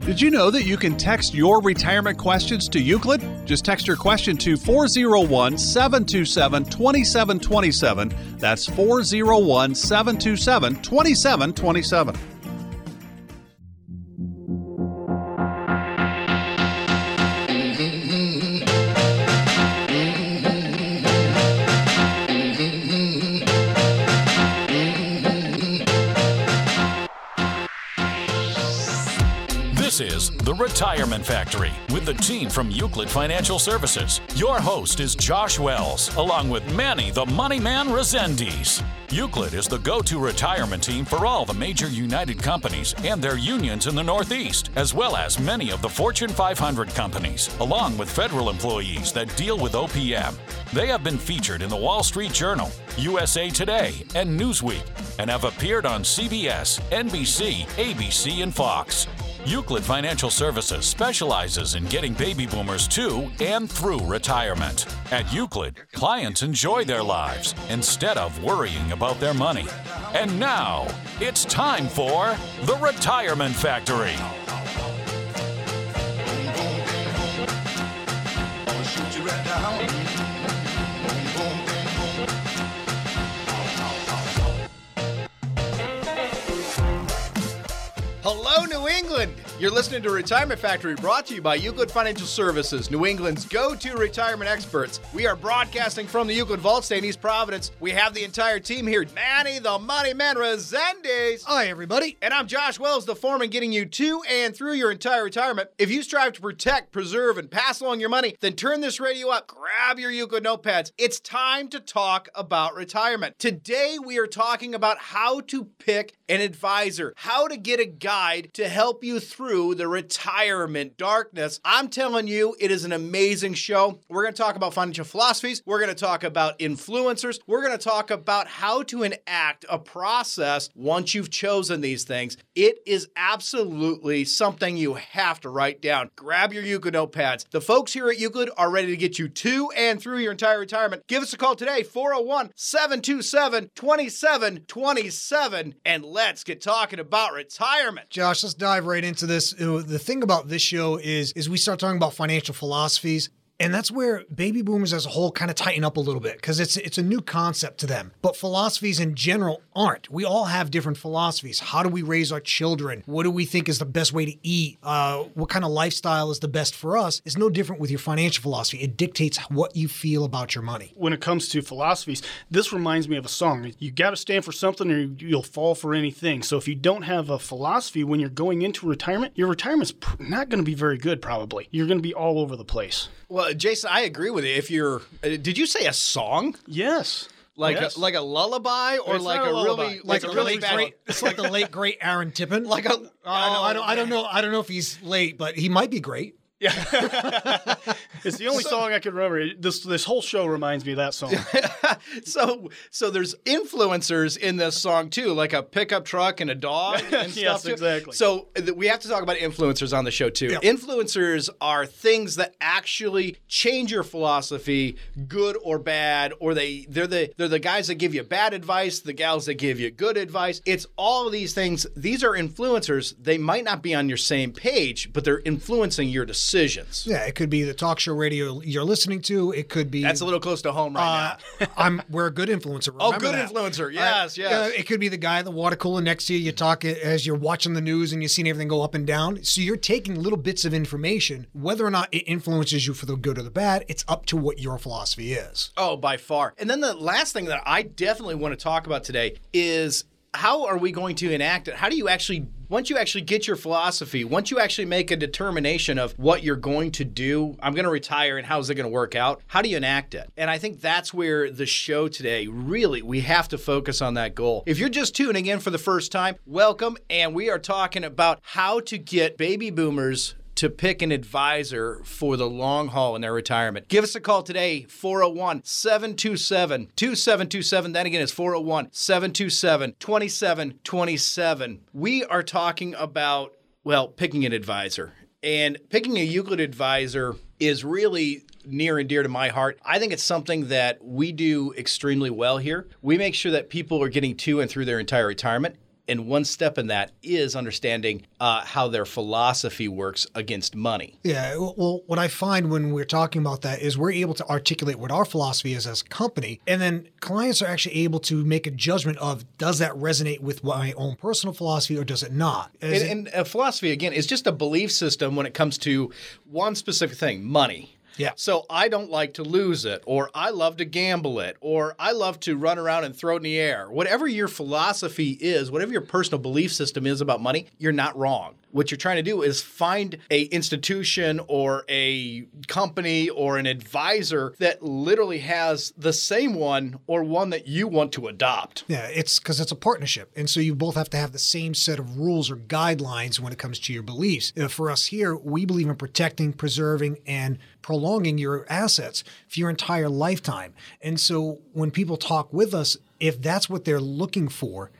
Did you know that you can text your retirement questions to Euclid? Just text your question to 401 727 2727. That's 401 727 2727. Is The Retirement Factory with the team from Euclid Financial Services. Your host is Josh Wells, along with Manny the Money Man Resendiz. Euclid is the go to retirement team for all the major United companies and their unions in the Northeast, as well as many of the Fortune 500 companies, along with federal employees that deal with OPM. They have been featured in the Wall Street Journal, USA Today, and Newsweek, and have appeared on CBS, NBC, ABC, and Fox. Euclid Financial Services specializes in getting baby boomers to and through retirement. At Euclid, clients enjoy their lives instead of worrying about their money. And now, it's time for The Retirement Factory. Hello, New England! You're listening to Retirement Factory brought to you by Euclid Financial Services, New England's go to retirement experts. We are broadcasting from the Euclid Vault State in East Providence. We have the entire team here Manny, the Money Man Resendiz. Hi, everybody. And I'm Josh Wells, the foreman, getting you to and through your entire retirement. If you strive to protect, preserve, and pass along your money, then turn this radio up, grab your Euclid notepads. It's time to talk about retirement. Today, we are talking about how to pick an advisor, how to get a guide to help you through the retirement darkness. I'm telling you, it is an amazing show. We're going to talk about financial philosophies, we're going to talk about influencers, we're going to talk about how to enact a process once you've chosen these things. It is absolutely something you have to write down. Grab your Euclid notepads. The folks here at Euclid are ready to get you to and through your entire retirement. Give us a call today, 401 727 2727, and let's get talking about retirement. Josh, let's dive right into this. The thing about this show is is we start talking about financial philosophies. And that's where baby boomers as a whole kind of tighten up a little bit because it's it's a new concept to them. But philosophies in general aren't. We all have different philosophies. How do we raise our children? What do we think is the best way to eat? Uh, what kind of lifestyle is the best for us? It's no different with your financial philosophy. It dictates what you feel about your money. when it comes to philosophies, this reminds me of a song. You got to stand for something or you'll fall for anything. So if you don't have a philosophy when you're going into retirement, your retirement's not going to be very good probably. You're going to be all over the place. Well, Jason, I agree with you. If you're, uh, did you say a song? Yes. Like Yes. a, like a lullaby or It's like a, a really like the a really bad great, it's like the late great Aaron Tippin. like a Uh, I, don't, I don't. I don't know. I don't know if he's late, but he might be great. Yeah, it's the only song I can remember. This this whole show reminds me of that song. so so there's influencers in this song too, like a pickup truck and a dog and Yes, stuff. exactly. So th- we have to talk about influencers on the show too. Yeah. Influencers are things that actually change your philosophy, good or bad, or they they're the they're the guys that give you bad advice, the gals that give you good advice. It's all of these things. These are influencers. They might not be on your same page, but they're influencing your decisions. Yeah, it could be the talk show radio you're listening to. It could be. That's a little close to home right now. Uh, I'm. We're a good influencer. Oh, good that. influencer. Yes, yes. Uh, it could be the guy at the water cooler next to you. You talk as you're watching the news and you're seeing everything go up and down. So you're taking little bits of information. Whether or not it influences you for the good or the bad, it's up to what your philosophy is. Oh, by far. And then the last thing that I definitely want to talk about today is how are we going to enact it? How do you actually, once you actually get your philosophy, once you actually make a determination of what you're going to do, I'm going to retire and how's it going to work out? How do you enact it? And I think that's where the show today really, we have to focus on that goal. If you're just tuning in for the first time, welcome. And we are talking about how to get baby boomers to pick an advisor for the long haul in their retirement. Give us a call today, 401 727 2727. That again is 401 727 2727. We are talking about, well, picking an advisor. And picking a Euclid advisor is really near and dear to my heart. I think it's something that we do extremely well here. We make sure that people are getting to and through their entire retirement And one step in that is understanding uh, how their philosophy works against money. Yeah. Well, what I find when we're talking about that is we're able to articulate what our philosophy is as a company. And then clients are actually able to make a judgment of does that resonate with my own personal philosophy or does it not? And, it- and a philosophy, again, is just a belief system when it comes to one specific thing money. Yeah. So I don't like to lose it, or I love to gamble it, or I love to run around and throw it in the air. Whatever your philosophy is, whatever your personal belief system is about money, you're not wrong. What you're trying to do is find a institution or a company or an advisor that literally has the same one or one that you want to adopt. Yeah, it's because it's a partnership. And so you both have to have the same set of rules or guidelines when it comes to your beliefs. Uh, for us here, we believe in protecting, preserving, and prolonging your assets for your entire lifetime. And so when people talk with us, if that's what they're looking for,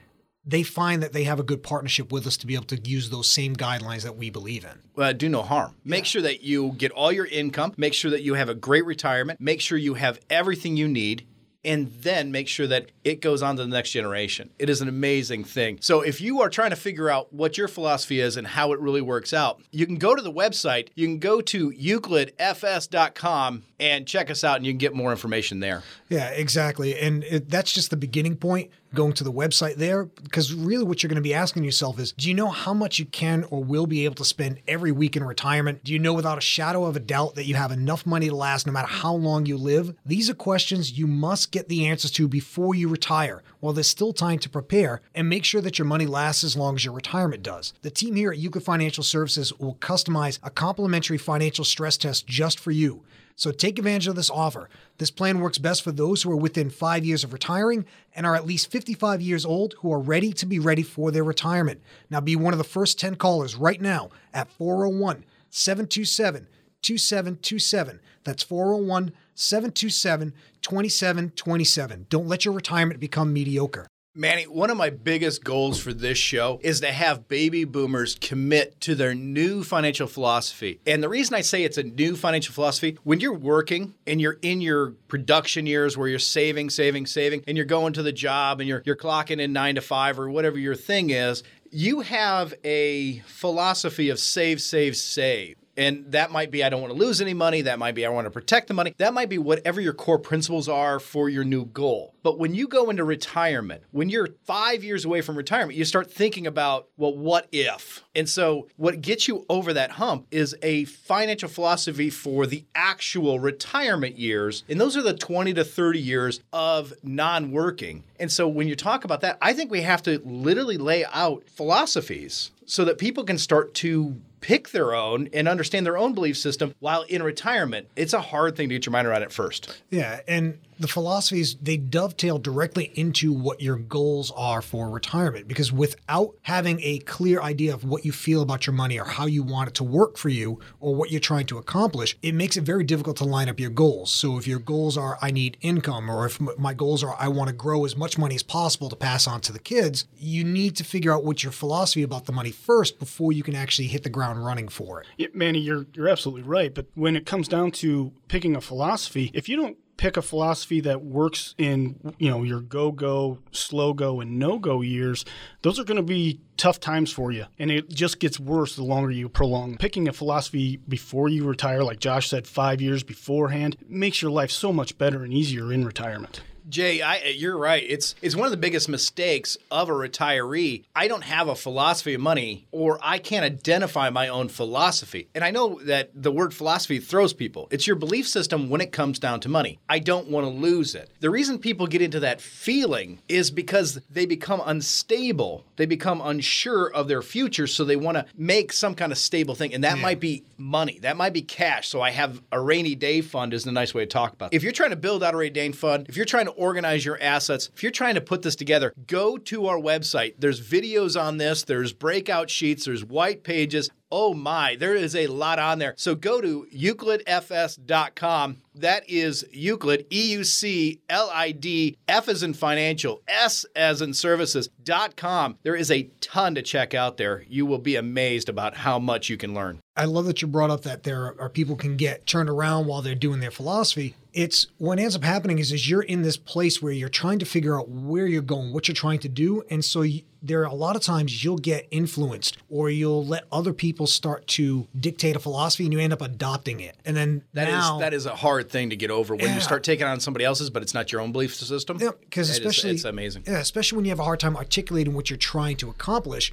they find that they have a good partnership with us to be able to use those same guidelines that we believe in. uh, do no harm. Make sure that you get all your income. Make sure that you have a great retirement. Make sure you have everything you need. And then make sure that it goes on to the next generation. It is an amazing thing. So, if you are trying to figure out what your philosophy is and how it really works out, you can go to the website. You can go to euclidfs.com and check us out, and you can get more information there. Yeah, exactly. And it, that's just the beginning point, going to the website there, because really what you're going to be asking yourself is do you know how much you can or will be able to spend every week in retirement? Do you know without a shadow of a doubt that you have enough money to last no matter how long you live? These are questions you must get the answers to before you retire while there's still time to prepare and make sure that your money lasts as long as your retirement does. The team here at Euclid Financial Services will customize a complimentary financial stress test just for you. So take advantage of this offer. This plan works best for those who are within five years of retiring and are at least 55 years old who are ready to be ready for their retirement. Now be one of the first 10 callers right now at 401 727 2727. That's 401 727 2727. Don't let your retirement become mediocre. Manny, one of my biggest goals for this show is to have baby boomers commit to their new financial philosophy. And the reason I say it's a new financial philosophy, when you're working and you're in your production years where you're saving, saving, saving, and you're going to the job and you're you're clocking in 9 to 5 or whatever your thing is, you have a philosophy of save, save, save. And that might be I don't want to lose any money. That might be I want to protect the money. That might be whatever your core principles are for your new goal. But when you go into retirement, when you're five years away from retirement, you start thinking about, well, what if? And so what gets you over that hump is a financial philosophy for the actual retirement years. And those are the 20 to 30 years of non working. And so when you talk about that, I think we have to literally lay out philosophies so that people can start to pick their own and understand their own belief system while in retirement. It's a hard thing to get your mind around at first. Yeah, and the philosophies they dovetail directly into what your goals are for retirement because without having a clear idea of what you feel about your money or how you want it to work for you or what you're trying to accomplish, it makes it very difficult to line up your goals. So if your goals are I need income or if my goals are I want to grow as much money as possible to pass on to the kids, you need to figure out what your philosophy about the money first before you can actually hit the ground running for it. Yeah, Manny, you're you're absolutely right. But when it comes down to picking a philosophy, if you don't pick a philosophy that works in you know your go go, slow go, and no go years, those are going to be tough times for you, and it just gets worse the longer you prolong. Picking a philosophy before you retire, like Josh said, five years beforehand, makes your life so much better and easier in retirement. Jay, I, you're right. It's it's one of the biggest mistakes of a retiree. I don't have a philosophy of money, or I can't identify my own philosophy. And I know that the word philosophy throws people. It's your belief system when it comes down to money. I don't want to lose it. The reason people get into that feeling is because they become unstable. They become unsure of their future, so they want to make some kind of stable thing, and that might be money. That might be cash. So I have a rainy day fund is a nice way to talk about. It. If you're trying to build out a rainy day fund, if you're trying to organize your assets, if you're trying to put this together, go to our website. There's videos on this, there's breakout sheets, there's white pages. Oh my, there is a lot on there. So go to euclidfs.com. That is Euclid, E U C L I D, F as in financial, S as in services.com. There is a ton to check out there. You will be amazed about how much you can learn. I love that you brought up that there are people can get turned around while they're doing their philosophy. It's what ends up happening is, is you're in this place where you're trying to figure out where you're going, what you're trying to do, and so you, there are a lot of times you'll get influenced or you'll let other people start to dictate a philosophy and you end up adopting it. And then That is now, that is a hard thing to get over when Yeah. you start taking on somebody else's, but it's not your own belief system. Yeah, because It is- especially it's amazing. Yeah, especially when you have a hard time articulating what you're trying to accomplish.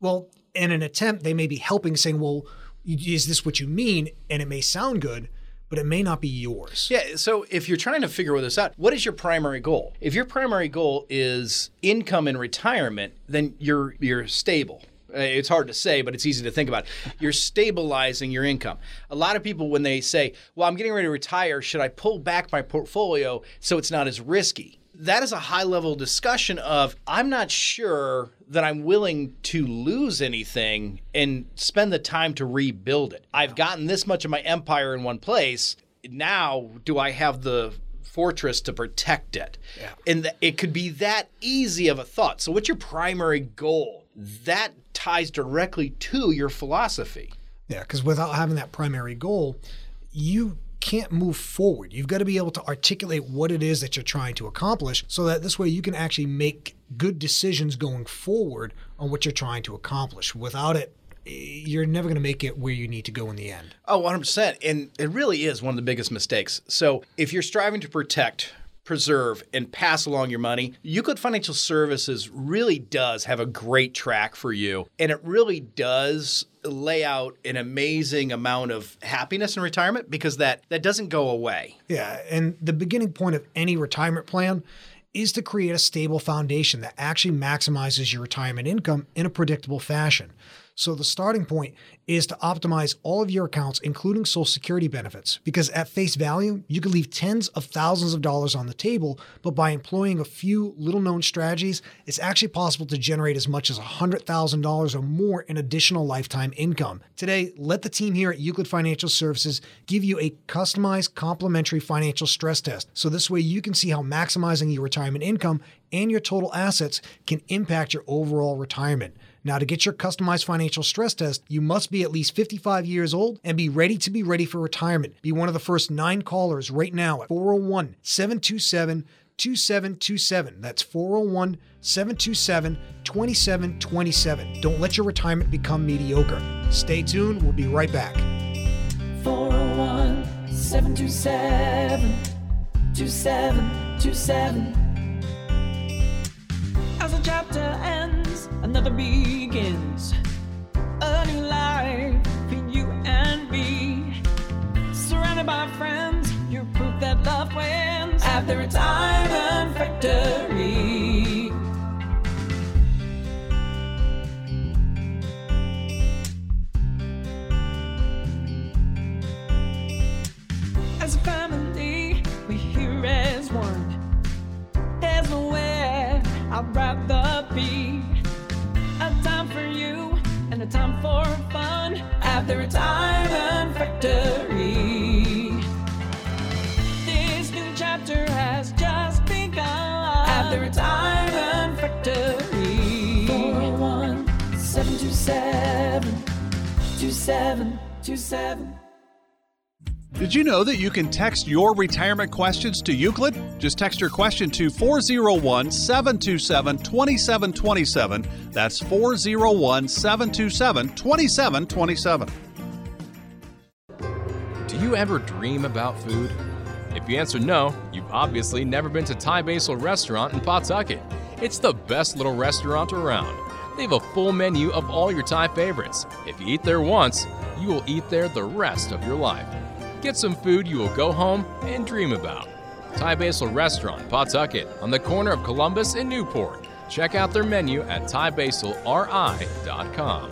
Well, in an attempt, they may be helping, saying, "Well, is this what you mean?" And it may sound good, but it may not be yours. Yeah. So if you're trying to figure this out, what is your primary goal? If your primary goal is income in retirement, then you're you're stable. Uh, It's hard to say, but it's easy to think about. You're stabilizing your income. A lot of people, when they say, "Well, I'm getting ready to retire, should I pull back my portfolio so it's not as risky?" That is a high level discussion of I'm not sure that I'm willing to lose anything and spend the time to rebuild it. I've gotten this much of my empire in one place now do I have the fortress to protect it? Yeah. And th- it could be that easy of a thought. So, what's your primary goal? That ties directly to your philosophy. Yeah, because without having that primary goal, you can't move forward. You've got to be able to articulate what it is that you're trying to accomplish so that this way you can actually make good decisions going forward on what you're trying to accomplish. Without it, eh, you're never going to make it where you need to go in the end. Oh, 100%. And it really is one of the biggest mistakes. So, if you're striving to protect, preserve, and pass along your money, Euclid Financial Services really does have a great track for you. And it really does lay out an amazing amount of happiness in retirement because that, that doesn't go away. Yeah, and the beginning point of any retirement plan is to create a stable foundation that actually maximizes your retirement income in a predictable fashion. So the starting point is to optimize all of your accounts, including Social Security benefits, because at face value, you could leave tens of thousands of dollars on the table, but by employing a few little known strategies, it's actually possible to generate as much as $100,000 or more in additional lifetime income. Today, let the team here at Euclid Financial Services give you a customized complimentary financial stress test. So this way you can see how maximizing your retirement income and your total assets can impact your overall retirement. Now, to get your customized financial stress test, you must be at least 55 years old and be ready to be ready for retirement. Be one of the first nine callers right now at 401 727 2727. That's 401 727 2727. Don't let your retirement become mediocre. Stay tuned. We'll be right back. 401 727 2727. Begins. A new life for you and me. Surrounded by friends, you're proof that love wins. At the retirement factory. As a family, we're here as one. There's nowhere I'd rather be. A time for you and a time for fun at the retirement factory. This new chapter has just begun at the retirement factory. 401 727 2727. Did you know that you can text your retirement questions to Euclid? Just text your question to 401 727 2727. That's 401 727 2727. Do you ever dream about food? If you answer no, you've obviously never been to Thai Basil Restaurant in Pawtucket. It's the best little restaurant around. They have a full menu of all your Thai favorites. If you eat there once, you will eat there the rest of your life. Get some food you will go home and dream about. Thai Basil Restaurant, Pawtucket, on the corner of Columbus and Newport. Check out their menu at thaibasilri.com.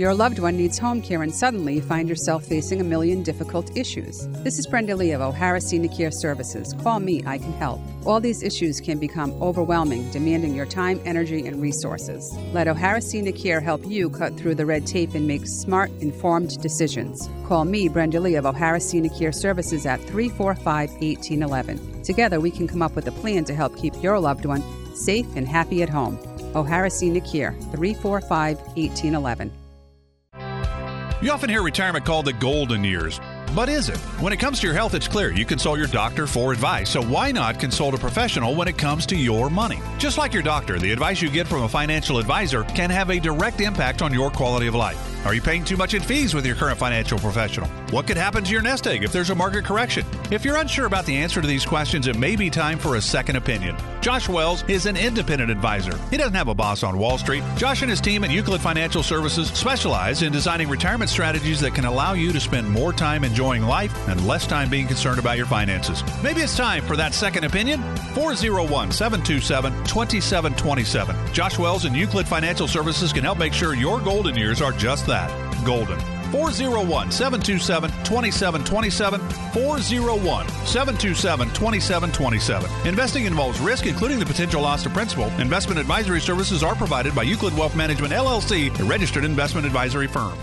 Your loved one needs home care and suddenly you find yourself facing a million difficult issues. This is Brenda Lee of O'Hara Senior Care Services. Call me, I can help. All these issues can become overwhelming, demanding your time, energy, and resources. Let O'Hara Senior Care help you cut through the red tape and make smart, informed decisions. Call me, Brenda Lee of O'Hara Senior Care Services at 345 1811. Together, we can come up with a plan to help keep your loved one safe and happy at home. O'Hara Senior Care, 345 1811. You often hear retirement called the golden years. But is it? When it comes to your health, it's clear you consult your doctor for advice. So why not consult a professional when it comes to your money? Just like your doctor, the advice you get from a financial advisor can have a direct impact on your quality of life. Are you paying too much in fees with your current financial professional? What could happen to your nest egg if there's a market correction? If you're unsure about the answer to these questions, it may be time for a second opinion. Josh Wells is an independent advisor. He doesn't have a boss on Wall Street. Josh and his team at Euclid Financial Services specialize in designing retirement strategies that can allow you to spend more time enjoying life and less time being concerned about your finances. Maybe it's time for that second opinion. 401 727 2727. Josh Wells and Euclid Financial Services can help make sure your golden years are just that golden. 401 727 2727. 401 727 2727. Investing involves risk, including the potential loss of principal. Investment advisory services are provided by Euclid Wealth Management LLC, a registered investment advisory firm.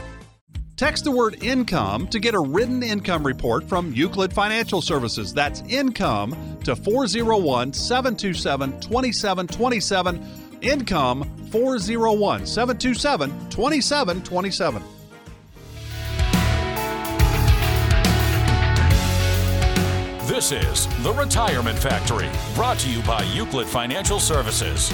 Text the word income to get a written income report from Euclid Financial Services. That's income to 401 727 2727. Income 401 727 2727. This is The Retirement Factory, brought to you by Euclid Financial Services.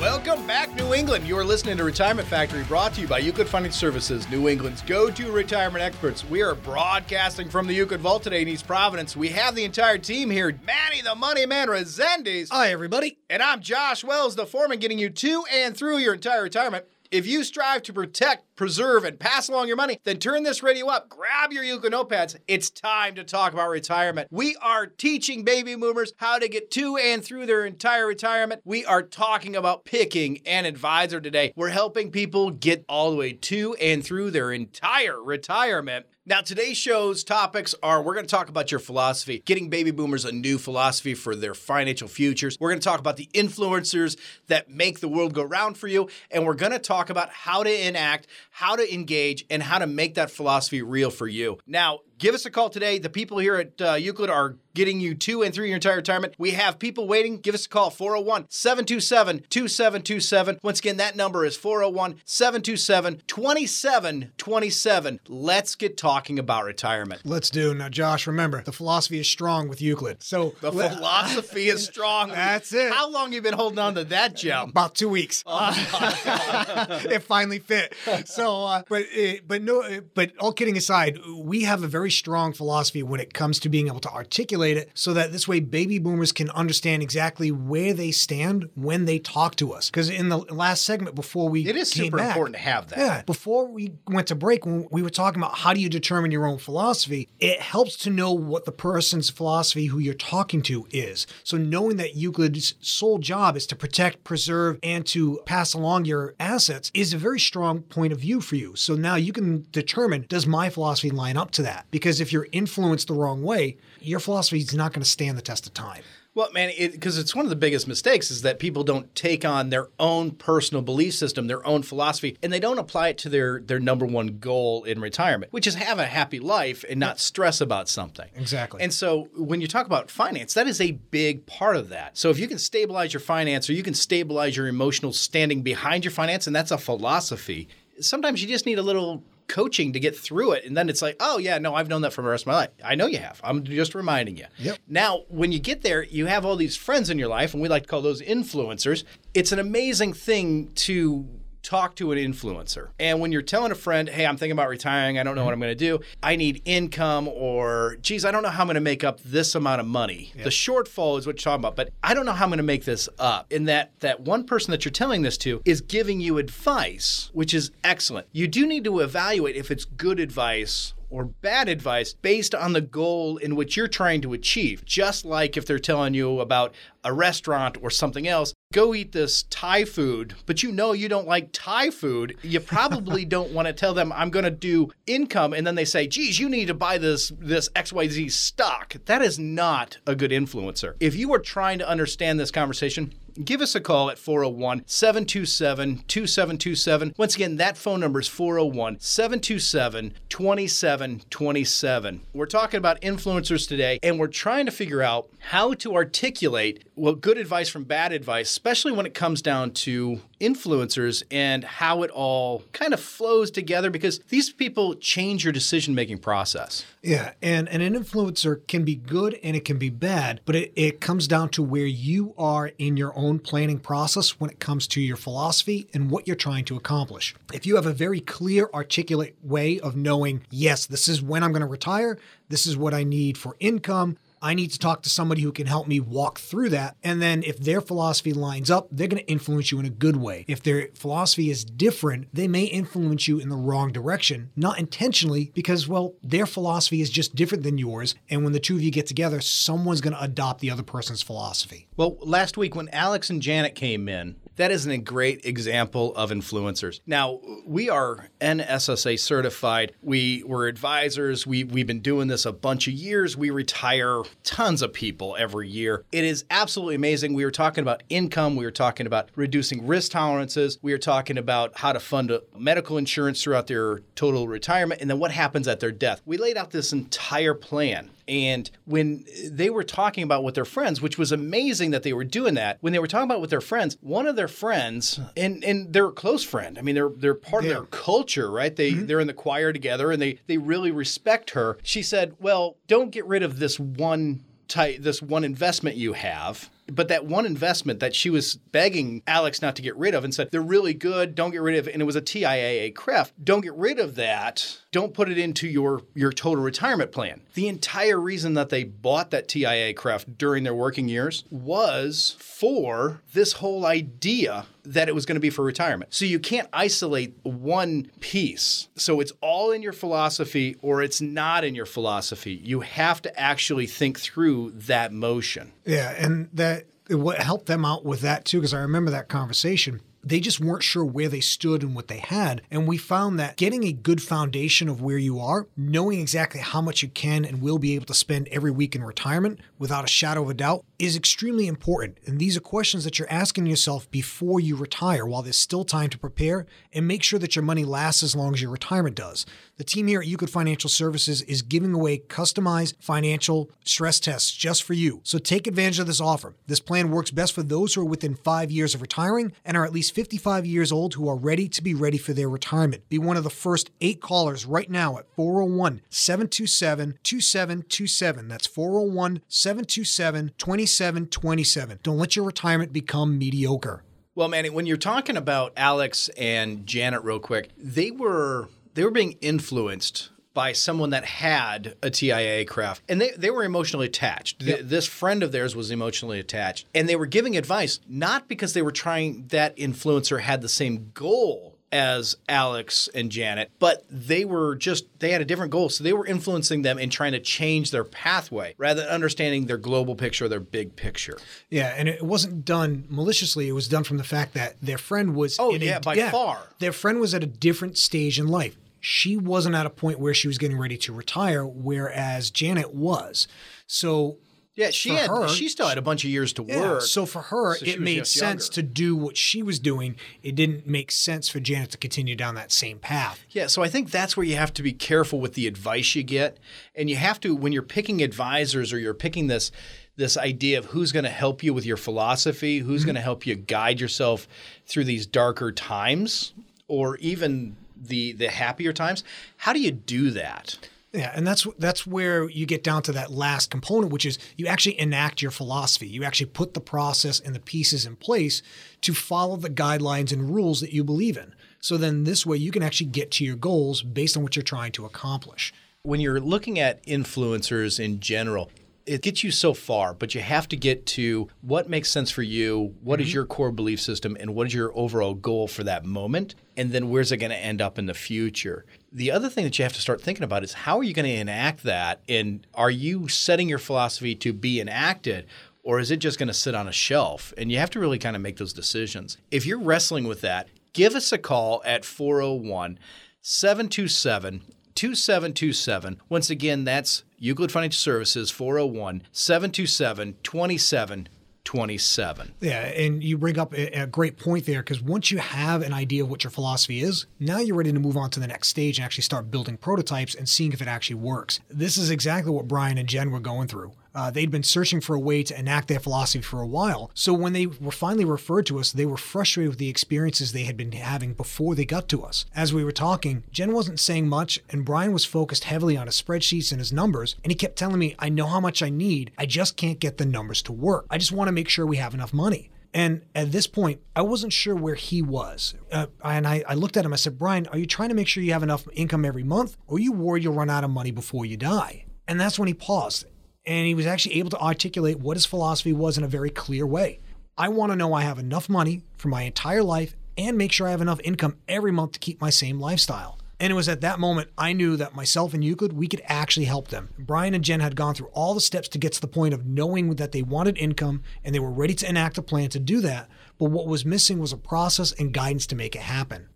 Welcome back, New England. You are listening to Retirement Factory, brought to you by Euclid Financial Services, New England's go-to retirement experts. We are broadcasting from the Euclid Vault today in East Providence. We have the entire team here: Manny, the Money Man, Resendiz, Hi, everybody. and I'm Josh Wells, the foreman, getting you to and through your entire retirement. If you strive to protect, preserve, and pass along your money, then turn this radio up, grab your Euclid notepads. It's time to talk about retirement. We are teaching baby boomers how to get to and through their entire retirement. We are talking about picking an advisor today. We're helping people get all the way to and through their entire retirement. Now, today's show's topics are we're going to talk about your philosophy, getting baby boomers a new philosophy for their financial futures. We're going to talk about the influencers that make the world go round for you. And we're going to talk about how to enact, how to engage, and how to make that philosophy real for you. Now, give us a call today. The people here at uh, Euclid are getting you to and through your entire retirement. We have people waiting. Give us a call 401 727 2727. Once again, that number is 401 727 2727. Let's get talking about retirement. Let's do. Now, Josh, remember, the philosophy is strong with Euclid. So The let- philosophy is strong. That's it. How long you been holding on to that gem? about two weeks. it finally fit. So, uh, but uh, but no, uh, but all kidding aside, we have a very strong philosophy when it comes to being able to articulate it, so that this way baby boomers can understand exactly where they stand when they talk to us. Because in the last segment before we It is super back- important to have that. Yeah, before we went to break, when we were talking about how do you determine your own philosophy, it helps to know what the person's philosophy who you're talking to is. So knowing that Euclid's sole job is to protect, preserve, and to pass along your assets is a very strong point of view for you. So now you can determine does my philosophy line up to that? Because if you're influenced the wrong way, your philosophy is not going to stand the test of time. Well, man, because it's one of the biggest mistakes is that people don't take on their own personal belief system, their own philosophy, and they don't apply it to their their number one goal in retirement, which is have a happy life and not stress about something. Exactly. And so when you talk about finance, that is a big part of that. So if you can stabilize your finance or you can stabilize your emotional standing behind your finance, and that's a philosophy, sometimes you just need a little coaching to get through it. And then it's like, oh, yeah, no, I've known that for the rest of my life. I know you have. I'm just reminding you. Yep. Now, when you get there, you have all these friends in your life, and we like to call those influencers. It's an amazing thing to talk to an influencer. And when you're telling a friend, hey, I'm thinking about retiring, I don't know what I'm going to do, I need income, or geez, I don't know how I'm going to make up this amount of money. The shortfall is what you're talking about, but I don't know how I'm going to make this up. And that that one person that you're telling this to is giving you advice, which is excellent. You do need to evaluate if it's good advice or bad advice based on the goal in which you're trying to achieve. Just like if they're telling you about a restaurant or something else, go eat this Thai food, but you know you don't like Thai food, you probably don't want to tell them I'm going to do income and then they say, "Geez, you need to buy this this XYZ stock." That is not a good influencer. If you are trying to understand this conversation, give us a call at 401 727 2727. Once again, that phone number is 401 727 2727. We're talking about influencers today, and we're trying to figure out how to articulate well, good advice from bad advice, especially when it comes down to influencers and how it all kind of flows together because these people change your decision making process. Yeah, and, and an influencer can be good and it can be bad, but it, it comes down to where you are in your own planning process when it comes to your philosophy and what you're trying to accomplish. If you have a very clear, articulate way of knowing, yes, this is when I'm going to retire, this is what I need for income, I need to talk to somebody who can help me walk through that. And then if their philosophy lines up, they're going to influence you in a good way. If their philosophy is different, they may influence you in the wrong direction, not intentionally, because, well, their philosophy is just different than yours. And when the two of you get together, someone's going to adopt the other person's philosophy. Well, last week when Alex and Janet came in, that is a great example of influencers. Now, we are NSSA certified. We were advisors. We, we've been doing this a bunch of years. We retire tons of people every year. It is absolutely amazing. We were talking about income. We were talking about reducing risk tolerances. We were talking about how to fund uh, medical insurance throughout their total retirement and then what happens at their death. We laid out this entire plan. And when they were talking about with their friends, which was amazing that they were doing that, when they were talking about with their friends, one of their friends and and they're a close friend. I mean, they're they're part yeah. of their culture, right? They mm-hmm. they're in the choir together and they they really respect her. She said, "Well, don't get rid of this one type this one investment you have but that one investment that she was begging Alex not to get rid of and said, they're really good, don't get rid of it. And it was a TIAA CREF. Don't get rid of that. Don't put it into your, your total retirement plan. The entire reason that they bought that TIAA CREF during their working years was for this whole idea that it was going to be for retirement. So you can't isolate one piece. So it's all in your philosophy or it's not in your philosophy. You have to actually think through that motion. Yeah, and that what helped them out with that too, because I remember that conversation they just weren't sure where they stood and what they had. And we found that getting a good foundation of where you are, knowing exactly how much you can and will be able to spend every week in retirement without a shadow of a doubt is extremely important. And these are questions that you're asking yourself before you retire while there's still time to prepare and make sure that your money lasts as long as your retirement does. The team here at Euclid Financial Services is giving away customized financial stress tests just for you. So take advantage of this offer. This plan works best for those who are within five years of retiring and are at least 55 years old who are ready to be ready for their retirement. Be one of the first eight callers right now at 401 727 2727. That's 401 727 2727. Don't let your retirement become mediocre. Well, Manny, when you're talking about Alex and Janet, real quick, they were they were being influenced by someone that had a TIAA CREF and they, they were emotionally attached. Yep. This friend of theirs was emotionally attached and they were giving advice not because they were trying that influencer had the same goal as Alex and Janet, but they were just, they had a different goal. So they were influencing them and trying to change their pathway rather than understanding their global picture, their big picture. Yeah. And it wasn't done maliciously. It was done from the fact that their friend was. Oh, yeah, a, by yeah, far. Their friend was at a different stage in life she wasn't at a point where she was getting ready to retire, whereas Janet was. So yeah, she had her, she still had a bunch of years to yeah, work. So for her, so it made sense younger. to do what she was doing. It didn't make sense for Janet to continue down that same path. Yeah, so I think that's where you have to be careful with the advice you get, and you have to when you're picking advisors or you're picking this this idea of who's going to help you with your philosophy, who's mm-hmm. going to help you guide yourself through these darker times, or even the the happier times. How do you do that? Yeah, and that's that's where you get down to that last component, which is you actually enact your philosophy. You actually put the process and the pieces in place to follow the guidelines and rules that you believe in. So then this way you can actually get to your goals based on what you're trying to accomplish. When you're looking at influencers in general, it gets you so far, but you have to get to what makes sense for you, What mm-hmm. is your core belief system, and what is your overall goal for that moment, and then where's it going to end up in the future. The other thing that you have to start thinking about is how are you going to enact that, and are you setting your philosophy to be enacted, or is it just going to sit on a shelf? And you have to really kind of make those decisions. If you're wrestling with that, give us a call at 401 727 2727. Once again, that's Euclid Financial Services 401 727 2727. Yeah, and you bring up a, a great point there because once you have an idea of what your philosophy is, now you're ready to move on to the next stage and actually start building prototypes and seeing if it actually works. This is exactly what Brian and Jen were going through. Uh, they'd been searching for a way to enact their philosophy for a while. So when they were finally referred to us, they were frustrated with the experiences they had been having before they got to us. As we were talking, Jen wasn't saying much, and Brian was focused heavily on his spreadsheets and his numbers, and he kept telling me, I know how much I need, I just can't get the numbers to work. I just want to make sure we have enough money. And at this point, I wasn't sure where he was. Uh, and I, I looked at him, I said, Brian, are you trying to make sure you have enough income every month, or are you worried you'll run out of money before you die? And that's when he paused. And he was actually able to articulate what his philosophy was in a very clear way. I want to know I have enough money for my entire life and make sure I have enough income every month to keep my same lifestyle. And it was at that moment I knew that myself and Euclid, we could actually help them. Brian and Jen had gone through all the steps to get to the point of knowing that they wanted income and they were ready to enact a plan to do that. But what was missing was a process and guidance to make it happen.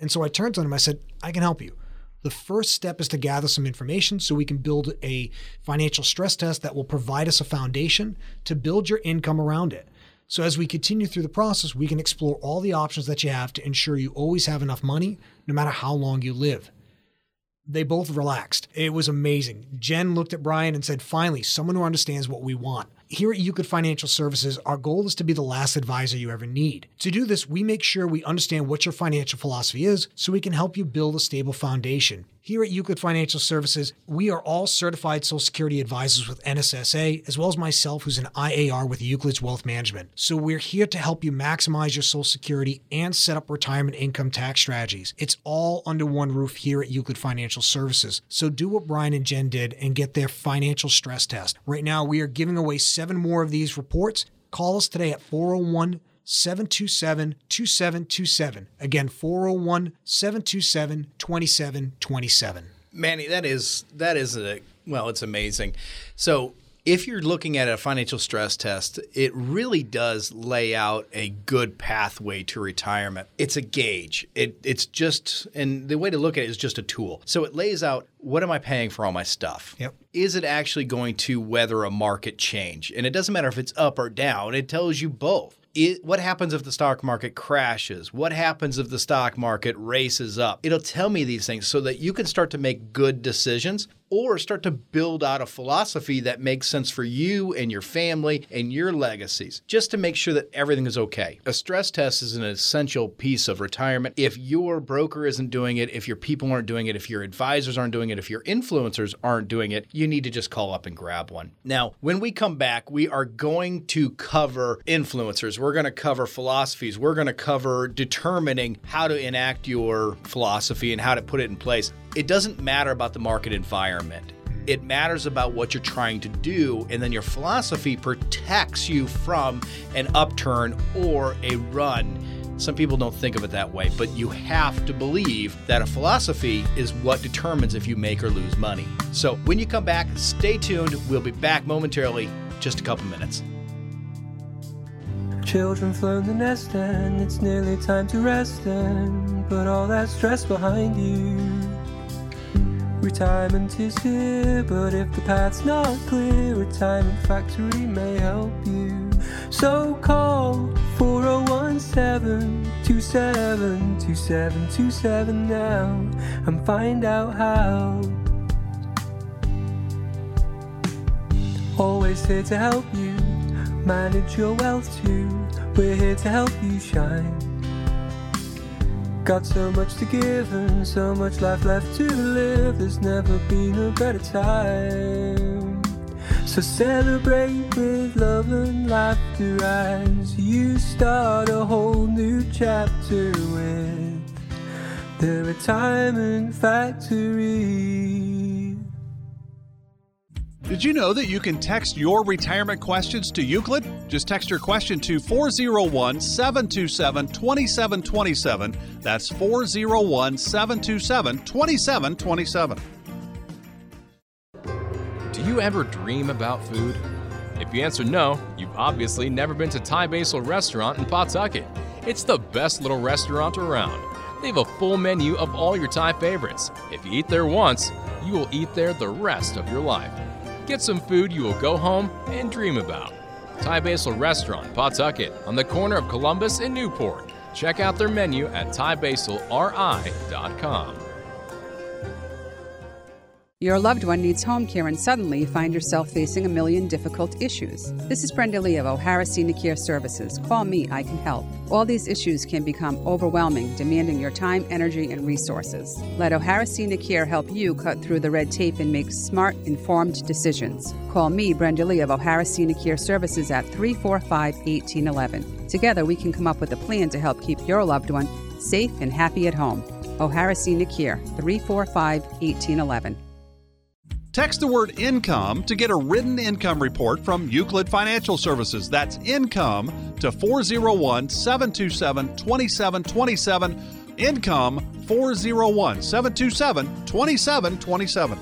And so I turned to them, I said, I can help you. The first step is to gather some information so we can build a financial stress test that will provide us a foundation to build your income around it. So as we continue through the process, we can explore all the options that you have to ensure you always have enough money no matter how long you live. They both relaxed. It was amazing. Jen looked at Brian and said, Finally, someone who understands what we want. Here at Euclid Financial Services, our goal is to be the last advisor you ever need. To do this, we make sure we understand what your financial philosophy is so we can help you build a stable foundation. Here at Euclid Financial Services, we are all certified Social Security advisors with NSSA, as well as myself, who's an IAR with Euclid's Wealth Management. So we're here to help you maximize your Social Security and set up retirement income tax strategies. It's all under one roof here at Euclid Financial Services. So do what Brian and Jen did and get their financial stress test. Right now, we are giving away seven more of these reports. Call us today at 401 727 2727. Again, 401 727 2727. Manny, that is that is a well, it's amazing. So if you're looking at a financial stress test, it really does lay out a good pathway to retirement. It's a gauge. It, it's just, and the way to look at it is just a tool. So it lays out what am I paying for all my stuff? Yep. Is it actually going to weather a market change? And it doesn't matter if it's up or down, it tells you both it, what happens if the stock market crashes? What happens if the stock market races up? It'll tell me these things so that you can start to make good decisions or start to build out a philosophy that makes sense for you and your family and your legacies, just to make sure that everything is okay. A stress test is an essential piece of retirement. If your broker isn't doing it, if your people aren't doing it, if your advisors aren't doing it, if your influencers aren't doing it, you need to just call up and grab one. Now, when we come back, we are going to cover influencers. We're going to cover philosophies. We're going to cover determining how to enact your philosophy and how to put it in place it doesn't matter about the market environment. It matters about what you're trying to do, and then your philosophy protects you from an upturn or a run. Some people don't think of it that way, but you have to believe that a philosophy is what determines if you make or lose money. So when you come back, stay tuned. We'll be back momentarily, just a couple minutes. Children flown the nest and it's nearly time to rest and put all that stress behind you. Retirement is here, but if the path's not clear, Retirement Factory may help you. So call 4017 27 2727 now and find out how. Always here to help you manage your wealth too. We're here to help you shine. Got so much to give and so much life left to live. There's never been a better time. So celebrate with love and laughter as you start a whole new chapter with the Retirement Factory. Did you know that you can text your retirement questions to Euclid? Just text your question to 401 727 2727. That's 401 727 2727. Do you ever dream about food? If you answer no, you've obviously never been to Thai Basil Restaurant in Pawtucket. It's the best little restaurant around. They have a full menu of all your Thai favorites. If you eat there once, you will eat there the rest of your life. Get some food you will go home and dream about. Thai Basil Restaurant, Pawtucket, on the corner of Columbus and Newport. Check out their menu at thaibasilri.com. Your loved one needs home care and suddenly you find yourself facing a million difficult issues. This is Brenda Lee of O'Hara Senior Care Services. Call me, I can help. All these issues can become overwhelming, demanding your time, energy, and resources. Let O'Hara Senior Care help you cut through the red tape and make smart, informed decisions. Call me, Brenda Lee of O'Hara Senior Care Services at 345 1811. Together, we can come up with a plan to help keep your loved one safe and happy at home. O'Hara Senior Care, 345 1811. Text the word income to get a written income report from Euclid Financial Services. That's income to 401 727 2727. Income 401 727 2727.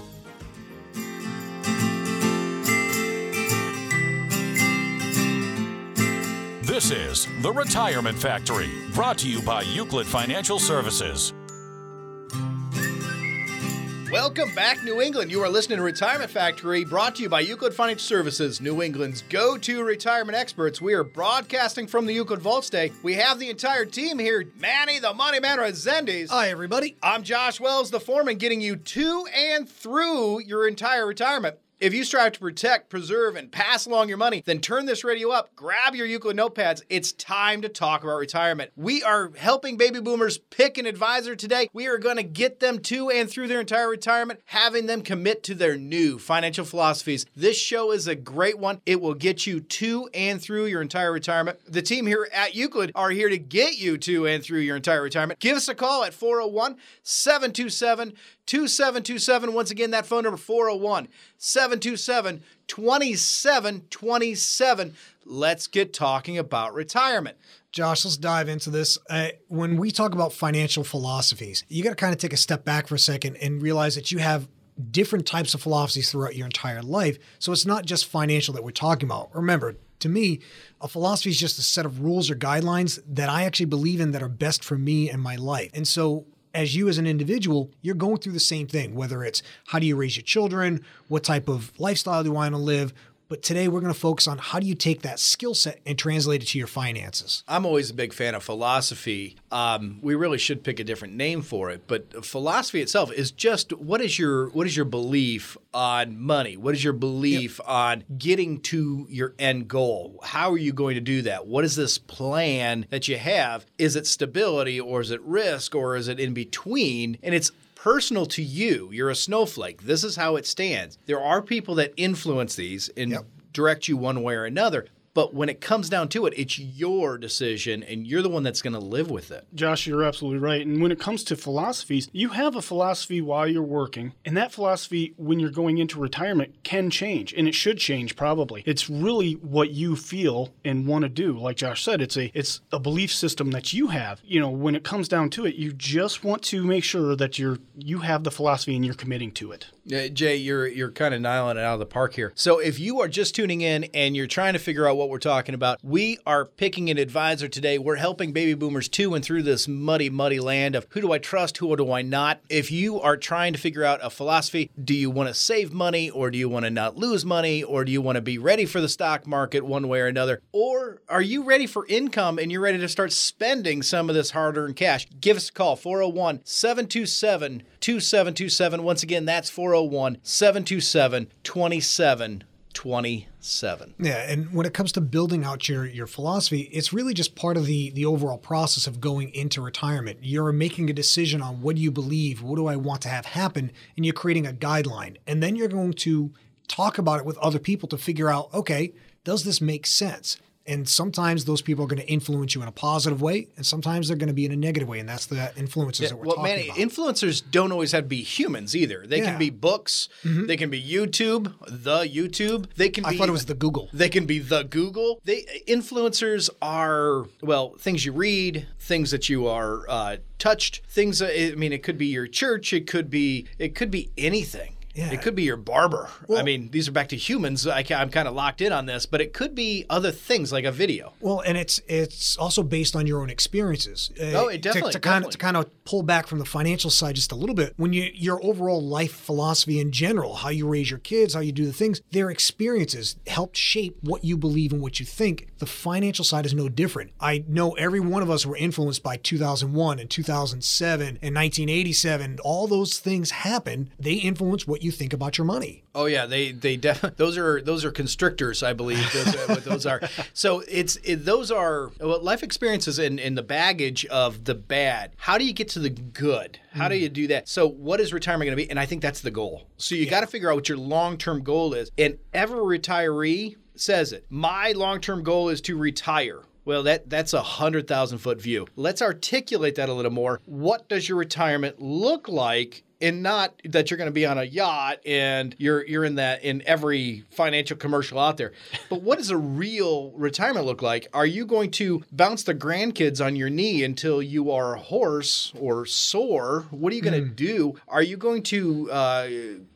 This is The Retirement Factory, brought to you by Euclid Financial Services. Welcome back, New England. You are listening to Retirement Factory, brought to you by Euclid Financial Services, New England's go to retirement experts. We are broadcasting from the Euclid Vault Stay. We have the entire team here Manny, the Money Man Rezendes. Hi, everybody. I'm Josh Wells, the foreman, getting you to and through your entire retirement. If you strive to protect, preserve, and pass along your money, then turn this radio up, grab your Euclid notepads. It's time to talk about retirement. We are helping baby boomers pick an advisor today. We are going to get them to and through their entire retirement, having them commit to their new financial philosophies. This show is a great one. It will get you to and through your entire retirement. The team here at Euclid are here to get you to and through your entire retirement. Give us a call at 401 727 2727. Once again, that phone number 401 727 2727. Let's get talking about retirement. Josh, let's dive into this. Uh, when we talk about financial philosophies, you got to kind of take a step back for a second and realize that you have different types of philosophies throughout your entire life. So it's not just financial that we're talking about. Remember, to me, a philosophy is just a set of rules or guidelines that I actually believe in that are best for me and my life. And so as you as an individual, you're going through the same thing, whether it's how do you raise your children, what type of lifestyle do you want to live. But today we're going to focus on how do you take that skill set and translate it to your finances. I'm always a big fan of philosophy. Um, we really should pick a different name for it, but philosophy itself is just what is your what is your belief on money? What is your belief yep. on getting to your end goal? How are you going to do that? What is this plan that you have? Is it stability or is it risk or is it in between? And it's personal to you. You're a snowflake. This is how it stands. There are people that influence these and yep. direct you one way or another. But when it comes down to it, it's your decision and you're the one that's going to live with it. Josh, you're absolutely right. And when it comes to philosophies, you have a philosophy while you're working. And that philosophy, when you're going into retirement, can change. And it should change probably. It's really what you feel and want to do. Like Josh said, it's a it's a belief system that you have. You know, when it comes down to it, you just want to make sure that you're you have the philosophy and you're committing to it. Yeah, Jay, you're you're kind of nailing it out of the park here. So if you are just tuning in and you're trying to figure out what we're talking about, we are picking an advisor today. We're helping baby boomers to and through this muddy, muddy land of who do I trust, who do I not. If you are trying to figure out a philosophy, do you want to save money or do you want to not lose money or do you want to be ready for the stock market one way or another? Or are you ready for income and you're ready to start spending some of this hard-earned cash? Give us a call 401 727 2727. Once again, that's 401 727 2727. Yeah, and when it comes to building out your your philosophy, it's really just part of the the overall process of going into retirement. You're making a decision on what do you believe, what do I want to have happen, and you're creating a guideline. And then you're going to talk about it with other people to figure out, okay, does this make sense? And sometimes those people are going to influence you in a positive way, and sometimes they're going to be in a negative way, and that's the influences yeah, that we're well, talking man, about. Influencers don't always have to be humans either. They yeah. can be books, mm-hmm. they can be YouTube, the YouTube. They can. I be, thought it was the Google. They can be the Google. They influencers are well things you read, things that you are uh, touched, things. I mean, it could be your church, it could be it could be anything. Yeah. It could be your barber. Well, I mean, these are back to humans. I, am kind of locked in on this, but it could be other things like a video. Well, and it's it's also based on your own experiences. Uh, oh, it definitely to, to kind of to kind of pull back from the financial side just a little bit. When you your overall life philosophy in general, how you raise your kids, how you do the things, their experiences helped shape what you believe and what you think. The financial side is no different. I know every one of us were influenced by 2001 and 2007 and 1987. All those things happened. They influence what you think about your money. Oh yeah, they they def- those are those are constrictors, I believe. Those are, what those are. So it's it, those are well, life experiences in in the baggage of the bad. How do you get to the good? How do mm. you do that? So what is retirement going to be? And I think that's the goal. So you got to figure out what your long term goal is. And every retiree says it. My long term goal is to retire. Well, that that's a hundred thousand foot view. Let's articulate that a little more. What does your retirement look like? And not that you're going to be on a yacht and you're you're in that in every financial commercial out there. But what does a real retirement look like? Are you going to bounce the grandkids on your knee until you are hoarse or sore? What are you going to do? Are you going to uh,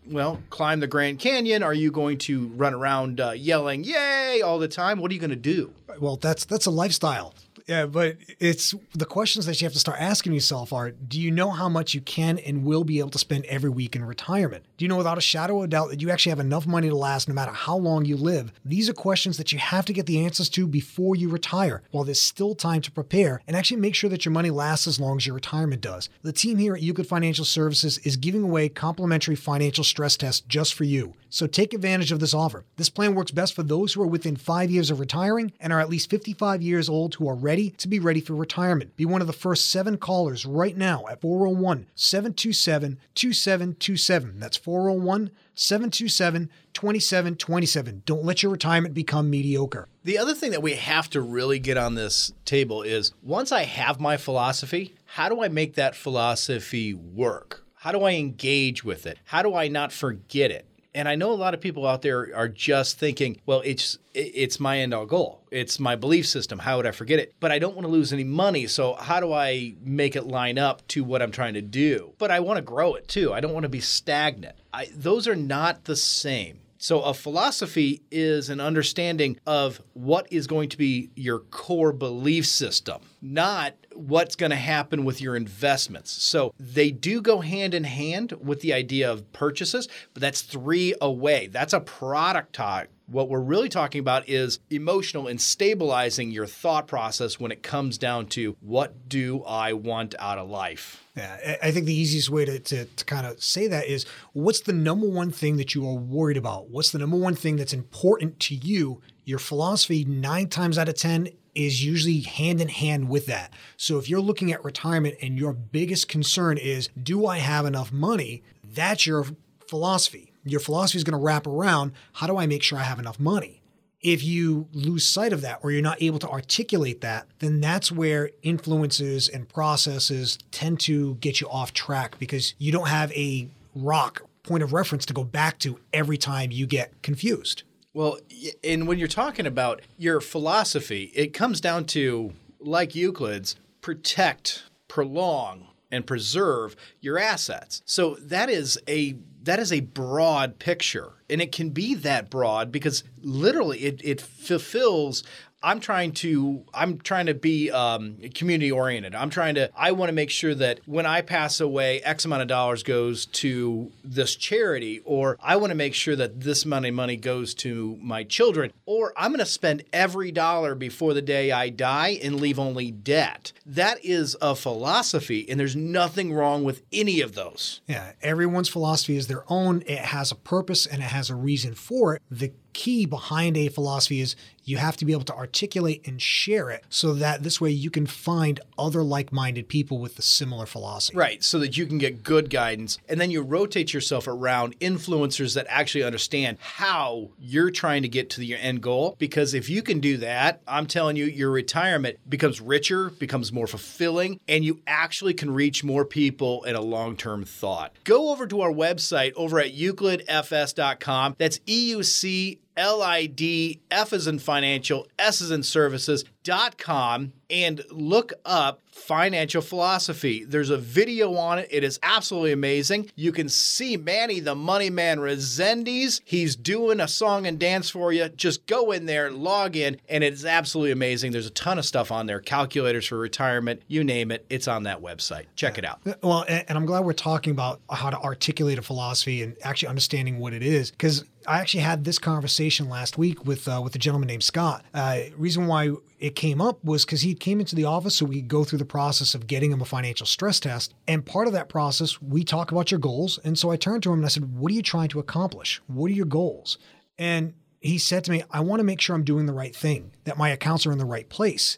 well climb the Grand Canyon? Are you going to run around uh, yelling "Yay!" all the time? What are you going to do? Well, that's that's a lifestyle. Yeah, but it's the questions that you have to start asking yourself are do you know how much you can and will be able to spend every week in retirement? Do you know without a shadow of a doubt that you actually have enough money to last no matter how long you live? These are questions that you have to get the answers to before you retire while there's still time to prepare and actually make sure that your money lasts as long as your retirement does. The team here at Euclid Financial Services is giving away complimentary financial stress tests just for you. So take advantage of this offer. This plan works best for those who are within five years of retiring and are at least 55 years old who are ready to be ready for retirement. Be one of the first seven callers right now at 401 727 2727. That's 401 727 2727. Don't let your retirement become mediocre. The other thing that we have to really get on this table is once I have my philosophy, how do I make that philosophy work? How do I engage with it? How do I not forget it? And I know a lot of people out there are just thinking, well, it's it's my end all goal. It's my belief system. How would I forget it? But I don't want to lose any money. So how do I make it line up to what I'm trying to do? But I want to grow it too. I don't want to be stagnant. I, those are not the same. So, a philosophy is an understanding of what is going to be your core belief system, not what's going to happen with your investments. So, they do go hand in hand with the idea of purchases, but that's three away. That's a product talk. What we're really talking about is emotional and stabilizing your thought process when it comes down to what do I want out of life? Yeah, I think the easiest way to, to, to kind of say that is what's the number one thing that you are worried about? What's the number one thing that's important to you? Your philosophy, nine times out of 10, is usually hand in hand with that. So if you're looking at retirement and your biggest concern is, do I have enough money? That's your philosophy. Your philosophy is going to wrap around, how do I make sure I have enough money? If you lose sight of that or you're not able to articulate that, then that's where influences and processes tend to get you off track because you don't have a rock point of reference to go back to every time you get confused. Well, and when you're talking about your philosophy, it comes down to, like Euclid's, protect, prolong, and preserve your assets. So that is a that is a broad picture, and it can be that broad because literally it it fulfills. I'm trying to I'm trying to be um, community oriented. I'm trying to I want to make sure that when I pass away, X amount of dollars goes to this charity, or I want to make sure that this money money goes to my children, or I'm going to spend every dollar before the day I die and leave only debt. That is a philosophy, and there's nothing wrong with any of those. Yeah, everyone's philosophy is their own. It has a purpose and it has a reason for it. The key behind a philosophy is you have to be able to articulate and share it so that this way you can find other like minded people with a similar philosophy. Right, so that you can get good guidance. And then you rotate yourself around influencers that actually understand how you're trying to get to your end goal. Because if you can do that, I'm telling you, your retirement becomes richer, becomes more fulfilling, and you actually can reach more people in a long term thought. Go over to our website over at euclidfs.com. That's E U C L I D F is in financial, S is in services com and look up financial philosophy. There's a video on it. It is absolutely amazing. You can see Manny the Money Man Resendiz. He's doing a song and dance for you. Just go in there, log in, and it's absolutely amazing. There's a ton of stuff on there. Calculators for retirement, you name it. It's on that website. Check it out. Well, and, and I'm glad we're talking about how to articulate a philosophy and actually understanding what it is because I actually had this conversation last week with uh, with a gentleman named Scott. Uh, reason why it came up was because he came into the office so we could go through the process of getting him a financial stress test. And part of that process, we talk about your goals. And so I turned to him and I said, What are you trying to accomplish? What are your goals? And he said to me, I want to make sure I'm doing the right thing, that my accounts are in the right place.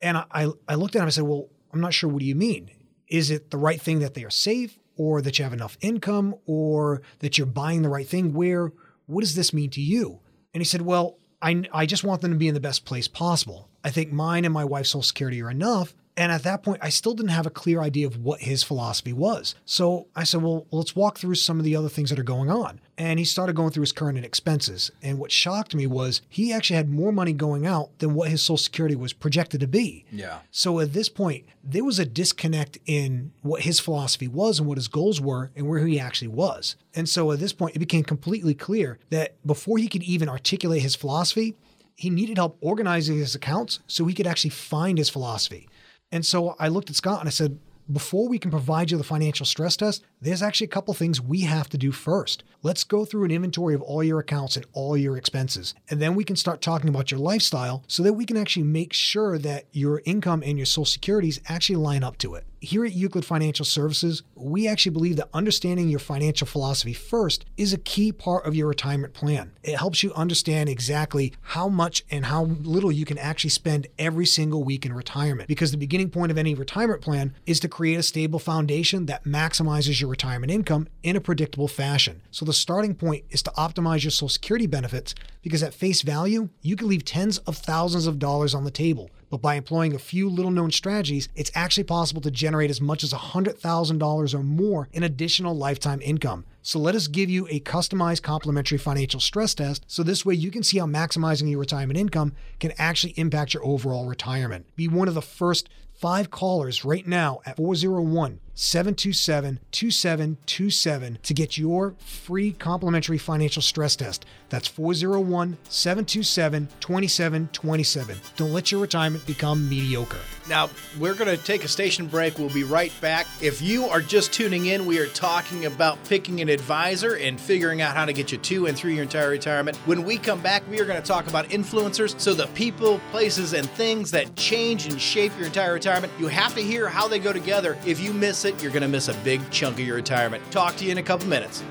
And I, I looked at him and I said, Well, I'm not sure. What do you mean? Is it the right thing that they are safe or that you have enough income or that you're buying the right thing? Where, what does this mean to you? And he said, Well, I, I just want them to be in the best place possible. I think mine and my wife's Social Security are enough. And at that point, I still didn't have a clear idea of what his philosophy was. So I said, well, let's walk through some of the other things that are going on. And he started going through his current expenses. And what shocked me was he actually had more money going out than what his Social Security was projected to be. Yeah. So at this point, there was a disconnect in what his philosophy was and what his goals were and where he actually was. And so at this point, it became completely clear that before he could even articulate his philosophy, he needed help organizing his accounts so he could actually find his philosophy. And so I looked at Scott and I said, before we can provide you the financial stress test, there's actually a couple things we have to do first. Let's go through an inventory of all your accounts and all your expenses. And then we can start talking about your lifestyle so that we can actually make sure that your income and your social securities actually line up to it. Here at Euclid Financial Services, we actually believe that understanding your financial philosophy first is a key part of your retirement plan. It helps you understand exactly how much and how little you can actually spend every single week in retirement. Because the beginning point of any retirement plan is to create a stable foundation that maximizes your retirement income in a predictable fashion. So the starting point is to optimize your Social Security benefits because at face value, you can leave tens of thousands of dollars on the table. But by employing a few little known strategies, it's actually possible to generate as much as $100,000 or more in additional lifetime income. So let us give you a customized complimentary financial stress test so this way you can see how maximizing your retirement income can actually impact your overall retirement. Be one of the first five callers right now at 401 727 2727 to get your free complimentary financial stress test. That's 401 727 2727. Don't let your retirement become mediocre. Now, we're going to take a station break. We'll be right back. If you are just tuning in, we are talking about picking an advisor and figuring out how to get you to and through your entire retirement. When we come back, we are going to talk about influencers. So, the people, places, and things that change and shape your entire retirement. You have to hear how they go together. If you miss it, you're going to miss a big chunk of your retirement. Talk to you in a couple minutes.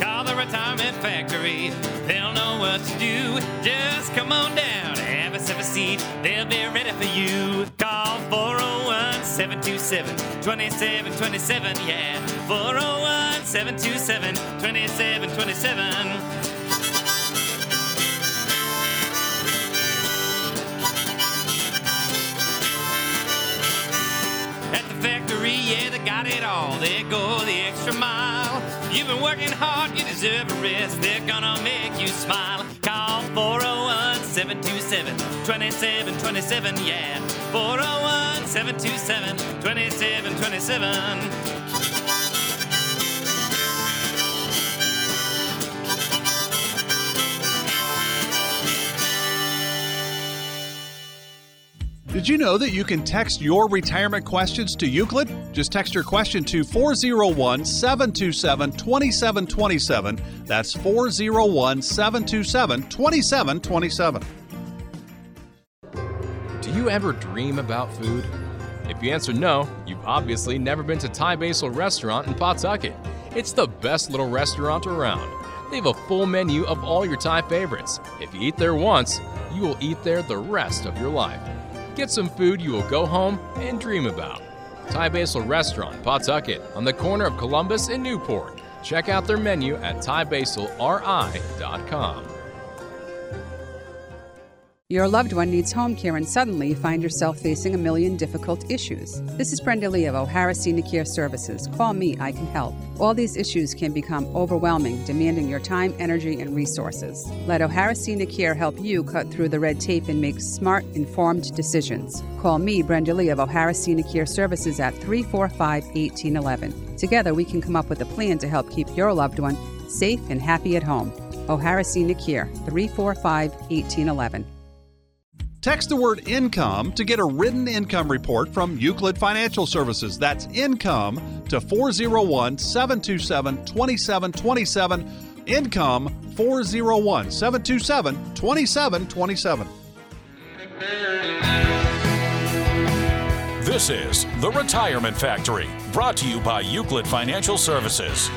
Call the retirement factory. They'll know what to do. Just come on down, have a sip of seat. They'll be ready for you. Call 401 727 2727. Yeah, 401 727 2727. Yeah, they got it all. They go the extra mile. You've been working hard, you deserve a rest. They're gonna make you smile. Call 401 727 2727. Yeah, 401 727 2727. Did you know that you can text your retirement questions to Euclid? Just text your question to 401 727 2727. That's 401 727 2727. Do you ever dream about food? If you answer no, you've obviously never been to Thai Basil Restaurant in Pawtucket. It's the best little restaurant around. They have a full menu of all your Thai favorites. If you eat there once, you will eat there the rest of your life. Get some food you will go home and dream about. Thai Basil Restaurant, Pawtucket, on the corner of Columbus and Newport. Check out their menu at thaibasilri.com. Your loved one needs home care and suddenly you find yourself facing a million difficult issues. This is Brenda Lee of O'Hara Senior Care Services. Call me, I can help. All these issues can become overwhelming, demanding your time, energy, and resources. Let O'Hara Senior Care help you cut through the red tape and make smart, informed decisions. Call me, Brenda Lee of O'Hara Senior Care Services at 345 1811. Together, we can come up with a plan to help keep your loved one safe and happy at home. O'Hara Senior Care, 345 1811. Text the word income to get a written income report from Euclid Financial Services. That's income to 401 727 2727 Income 401 727 2727. This is The Retirement Factory, brought to you by Euclid Financial Services.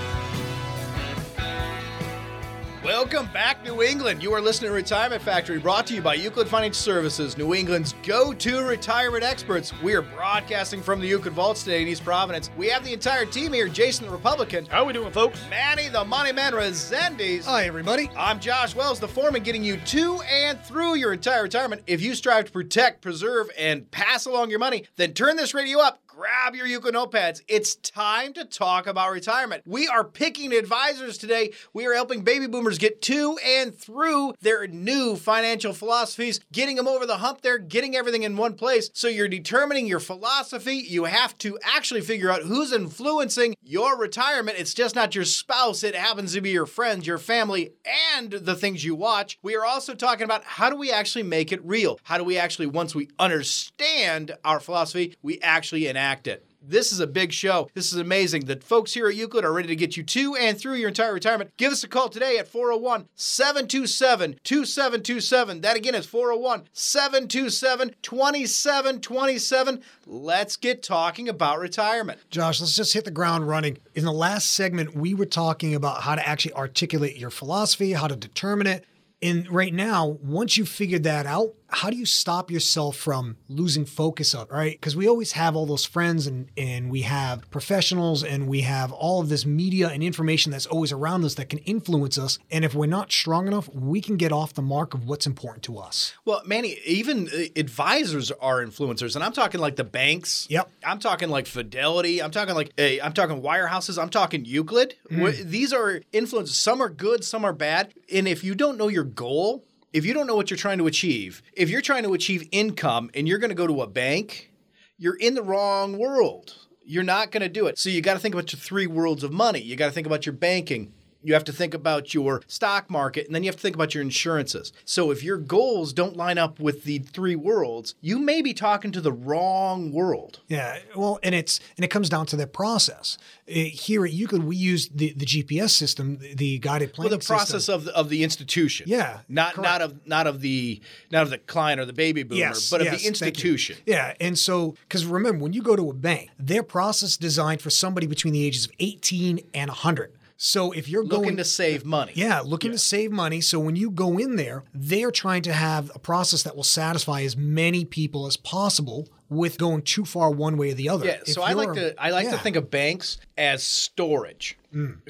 Welcome back, New England. You are listening to Retirement Factory, brought to you by Euclid Financial Services, New England's go to retirement experts. We are broadcasting from the Euclid Vaults today in East Providence. We have the entire team here Jason the Republican. How are we doing, folks? Manny the Money Man Resendes. Hi, everybody. I'm Josh Wells, the foreman, getting you to and through your entire retirement. If you strive to protect, preserve, and pass along your money, then turn this radio up. Grab your Euclid notepads. It's time to talk about retirement. We are picking advisors today. We are helping baby boomers get to and through their new financial philosophies, getting them over the hump there, getting everything in one place. So you're determining your philosophy. You have to actually figure out who's influencing your retirement. It's just not your spouse, it happens to be your friends, your family, and the things you watch. We are also talking about how do we actually make it real? How do we actually, once we understand our philosophy, we actually enact it? This is a big show. This is amazing. The folks here at Euclid are ready to get you to and through your entire retirement. Give us a call today at 401 727 2727. That again is 401 727 2727. Let's get talking about retirement. Josh, let's just hit the ground running. In the last segment, we were talking about how to actually articulate your philosophy, how to determine it. And right now, once you've figured that out, how do you stop yourself from losing focus of right? Because we always have all those friends and and we have professionals and we have all of this media and information that's always around us that can influence us. And if we're not strong enough, we can get off the mark of what's important to us. Well, Manny, even uh, advisors are influencers, and I'm talking like the banks. Yep. I'm talking like Fidelity. I'm talking like hey, I'm talking wirehouses. I'm talking Euclid. Wh- These are influencers. Some are good, some are bad. And if you don't know your goal, if you don't know what you're trying to achieve, if you're trying to achieve income and you're going to go to a bank, you're in the wrong world. You're not going to do it. So you got to think about your three worlds of money. You got to think about your banking. You have to think about your stock market and then you have to think about your insurances. So if your goals don't line up with the three worlds, you may be talking to the wrong world. Yeah, well, and it's and it comes down to their process. Uh, Here at Euclid, we use the, the GPS system, the- the guided Well, the process system. of the, of the institution. Yeah, Not correct. not of not of the not of the client or the baby boomer, Yes, but of yes, the institution. Yeah, and so because remember, when you go to a bank, their process designed for somebody between the ages of 18 and 100. So if you're Looking going to save money. Yeah, looking to save money. So when you go in there, they're trying to have a process that will satisfy as many people as possible with going too far one way or the other. Yeah, If so I like to I like to yeah. Mm. think of banks as storage.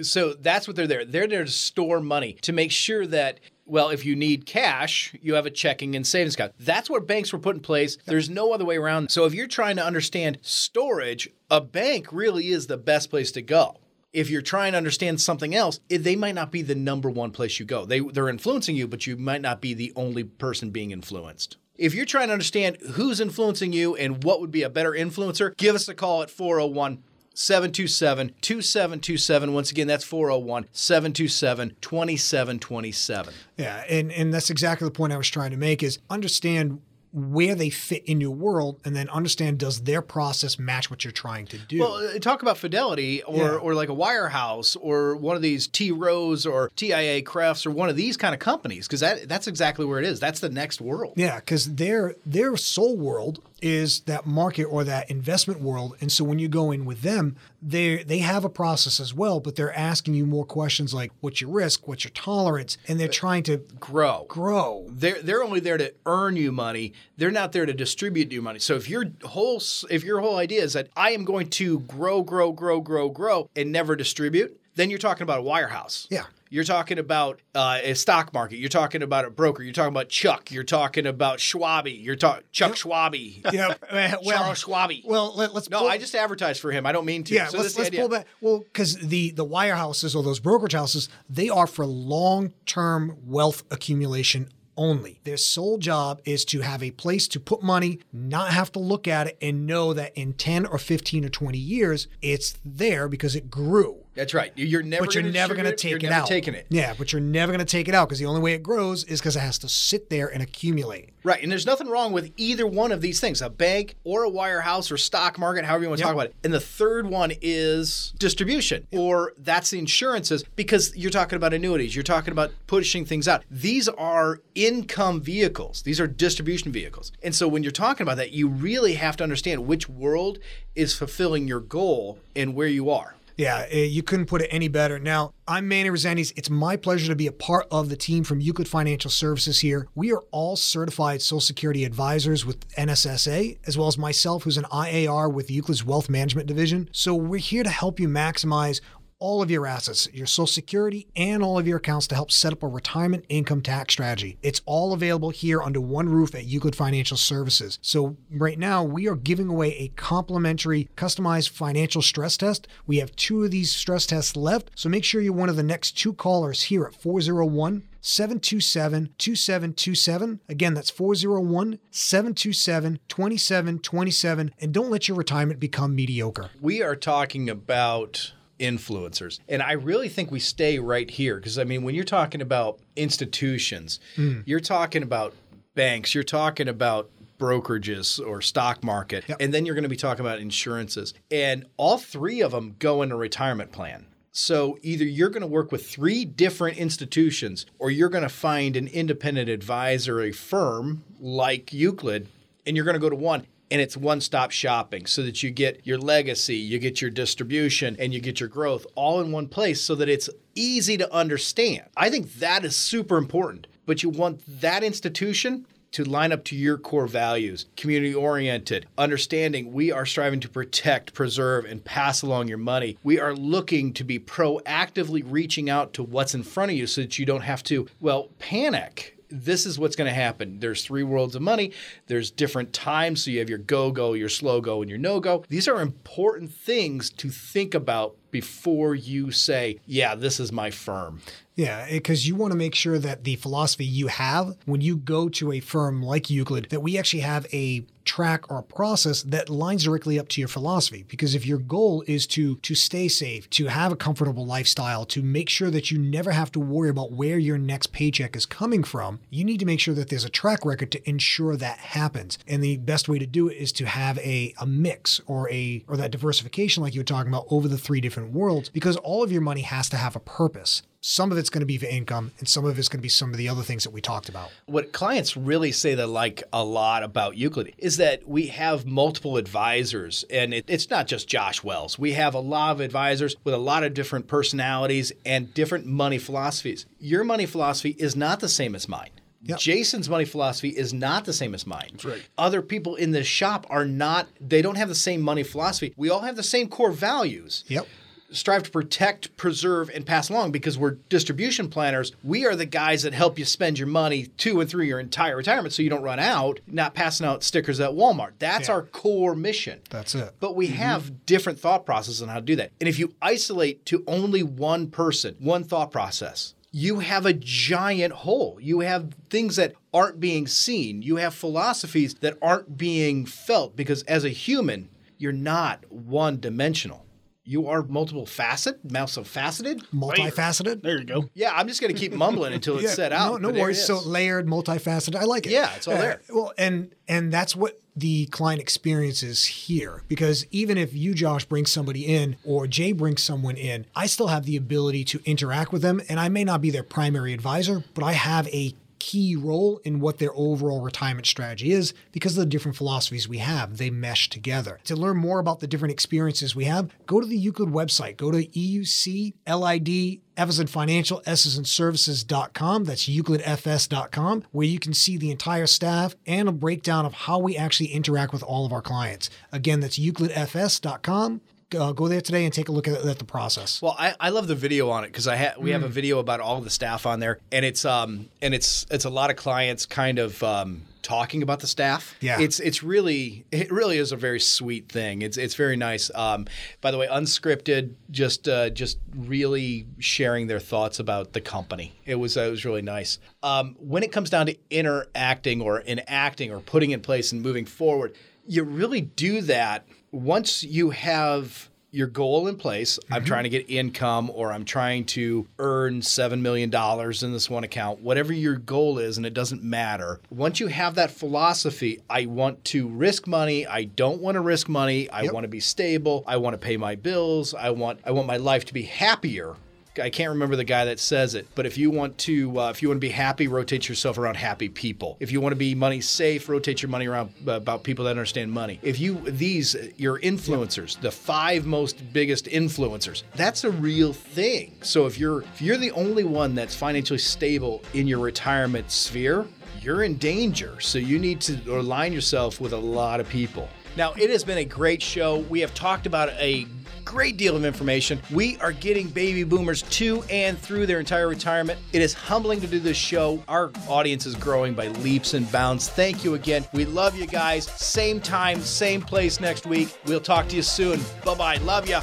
So that's what they're there. They're there to store money to make sure that well, if you need cash, you have a checking and savings account. That's what banks were put in place. There's no other way around. So if you're trying to understand storage, a bank really is the best place to go. If you're trying to understand something else, they might not be the number one place you go. They they're influencing you, but you might not be the only person being influenced. If you're trying to understand who's influencing you and what would be a better influencer, give us a call at 401 727 2727. Once again, that's 401 727 2727. Yeah, and and that's exactly the point I was trying to make is understand where they fit in your world and then understand does their process match what you're trying to do. Well, uh, talk about Fidelity or, Yeah. or like a Wirehouse or one of these T Rowes or TIAA CREFs or one of these kind of companies because that, that's exactly where it is. That's the next world. Yeah, because their their soul world is that market or that investment world, and so when you go in with them, they they have a process as well, but they're asking you more questions like, "What's your risk? What's your tolerance?" And they're trying to Grow. grow. They're they're only there to earn you money. They're not there to distribute you money. So if your whole if your whole idea is that I am going to grow, grow, grow, grow, grow, and never distribute, then you're talking about a wirehouse. Yeah. You're talking about uh, a stock market. You're talking about a broker. You're talking about Chuck. You're talking about Schwabi. You're talking Chuck Schwabi. Yeah, well, Charles Schwabi. Well, let, us no, I just advertised for him. I don't mean to. Yeah, So let's, let's pull back. Well, because the the wirehouses or those brokerage houses, they are for long term wealth accumulation only. Their sole job is to have a place to put money, not have to look at it, and know that in 10 or 15 or 20 years, it's there because it grew. That's right. You're never. but you're gonna never going to take it never out. Taking it. Yeah, but you're never going to take it out because the only way it grows is because it has to sit there and accumulate. Right, and there's nothing wrong with either one of these things, a bank or a wirehouse or stock market, however you want to Yep. talk about it. And the third one is distribution, or that's the insurances, because you're talking about annuities, you're talking about pushing things out. These are income vehicles, these are distribution vehicles. And so when you're talking about that, you really have to understand which world is fulfilling your goal and where you are. Yeah, eh, you couldn't put it any better. Now, I'm Manny Rosendes. It's my pleasure to be a part of the team from Euclid Financial Services here. We are all certified Social Security advisors with NSSA, as well as myself, who's an IAR with Euclid's Wealth Management Division. So we're here to help you maximize all of your assets, your Social Security, and all of your accounts to help set up a retirement income tax strategy. It's all available here under one roof at Euclid Financial Services. So, right now, we are giving away a complimentary customized financial stress test. We have two of these stress tests left. So, make sure you're one of the next two callers here at 401 727 2727. Again, that's 401 727 2727. And don't let your retirement become mediocre. we are talking about influencers. And I really think we stay right here because, I mean, when you're talking about institutions, mm. you're talking about banks, you're talking about brokerages or stock market, and then you're going to be talking about insurances. And all three of them go in a retirement plan. So either you're going to work with three different institutions or you're going to find an independent advisory firm like Euclid and you're going to go to one and it's one stop shopping so that you get your legacy, you get your distribution, and you get your growth all in one place so that it's easy to understand. I think that is super important, but you want that institution to line up to your core values community oriented, understanding we are striving to protect, preserve, and pass along your money. We are looking to be proactively reaching out to what's in front of you so that you don't have to, well, panic this is what's going to happen. There's three worlds of money. There's different times. So you have your go go, your slow go, and your no go. These are important things to think about before you say, yeah, this is my firm. Yeah, eh, because you want to make sure that the philosophy you have when you go to a firm like Euclid, that we actually have a track or a process that lines directly up to your philosophy. Because if your goal is to to stay safe, to have a comfortable lifestyle, to make sure that you never have to worry about where your next paycheck is coming from, you need to make sure that there's a track record to ensure that happens. And the best way to do it is to have a, a mix or a or that diversification like you were talking about over the three different worlds, because all of your money has to have a purpose. Some of it's going to be for income, and some of it's going to be some of the other things that we talked about. What clients really say they like a lot about Euclid is that we have multiple advisors, and it, it's not just Josh Wells. We have a lot of advisors with a lot of different personalities and different money philosophies. Your money philosophy is not the same as mine. Jason's money philosophy is not the same as mine. That's right. Other people in this shop are not, they don't have the same money philosophy. We all have the same core values Yep. Strive to protect, preserve, and pass along because we're distribution planners. We are the guys that help you spend your money to and through your entire retirement so you don't run out, not passing out stickers at Walmart. That's Yeah. our core mission. That's it. But we mm-hmm. have different thought processes on how to do that. And if you isolate to only one person, one thought process, you have a giant hole. You have things that aren't being seen. You have philosophies that aren't being felt because as a human, you're not one dimensional. You are multiple facet, multifaceted. Multifaceted. There you go. Yeah, I'm just going to keep mumbling until it's Yeah, set out. No, no worries. So is. layered, multifaceted. I like it. Yeah, it's all uh, there. Well, and and that's what the client experiences here. Because even if you, Josh, bring somebody in or Jay brings someone in, I still have the ability to interact with them, and I may not be their primary advisor, but I have a key role in what their overall retirement strategy is because of the different philosophies we have. They mesh together. To learn more about the different experiences we have, go to the Euclid website. Go to EUCLID F as in financial, S as in services.com. That's euclidfs.com, where you can see the entire staff and a breakdown of how we actually interact with all of our clients. Again, that's euclidfs.com. Uh, go there today and take a look at, at the process. Well, I, I love the video on it because I ha- we Mm. have a video about all the staff on there, and it's um and it's it's a lot of clients kind of um talking about the staff. Yeah. it's it's really it really is a very sweet thing. It's it's very nice. Um, by the way, unscripted, just uh, just really sharing their thoughts about the company. It was uh, it was really nice. Um, when it comes down to interacting or enacting or putting in place and moving forward, you really do that once you have your goal in place. I'm mm-hmm. trying to get income or I'm trying to earn $7 million in this one account, whatever your goal is, and it doesn't matter. Once you have that philosophy, I want to risk money. I don't want to risk money. I want to be stable. I want to pay my bills. I want I want my life to be happier. I can't remember the guy that says it, but if you want to, uh, if you want to be happy, rotate yourself around happy people. If you want to be money safe, rotate your money around uh, about people that understand money. If you these your influencers, the five most biggest influencers, that's a real thing. So if you're if you're the only one that's financially stable in your retirement sphere, you're in danger. So you need to align yourself with a lot of people. Now, it has been a great show. We have talked about a great deal of information. We are getting baby boomers to and through their entire retirement. It is humbling to do this show. Our audience is growing by leaps and bounds. Thank you again. We love you guys. Same time, same place next week. We'll talk to you soon. Bye bye. Love ya.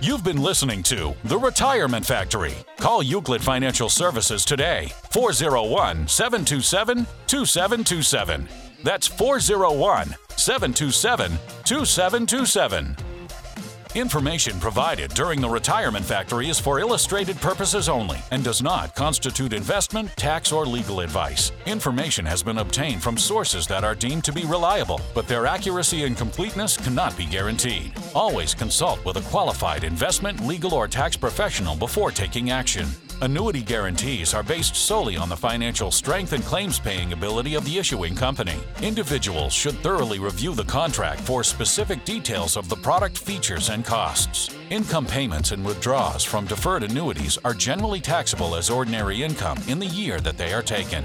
You've been listening to The Retirement Factory. Call Euclid Financial Services today, 401 727 2727. That's 401 727 2727. Information provided during the Retirement Factory is for illustrated purposes only and does not constitute investment, tax, or legal advice. Information has been obtained from sources that are deemed to be reliable, but their accuracy and completeness cannot be guaranteed. Always consult with a qualified investment, legal, or tax professional before taking action. Annuity guarantees are based solely on the financial strength and claims paying ability of the issuing company. Individuals should thoroughly review the contract for specific details of the product features and costs. Income payments and withdrawals from deferred annuities are generally taxable as ordinary income in the year that they are taken.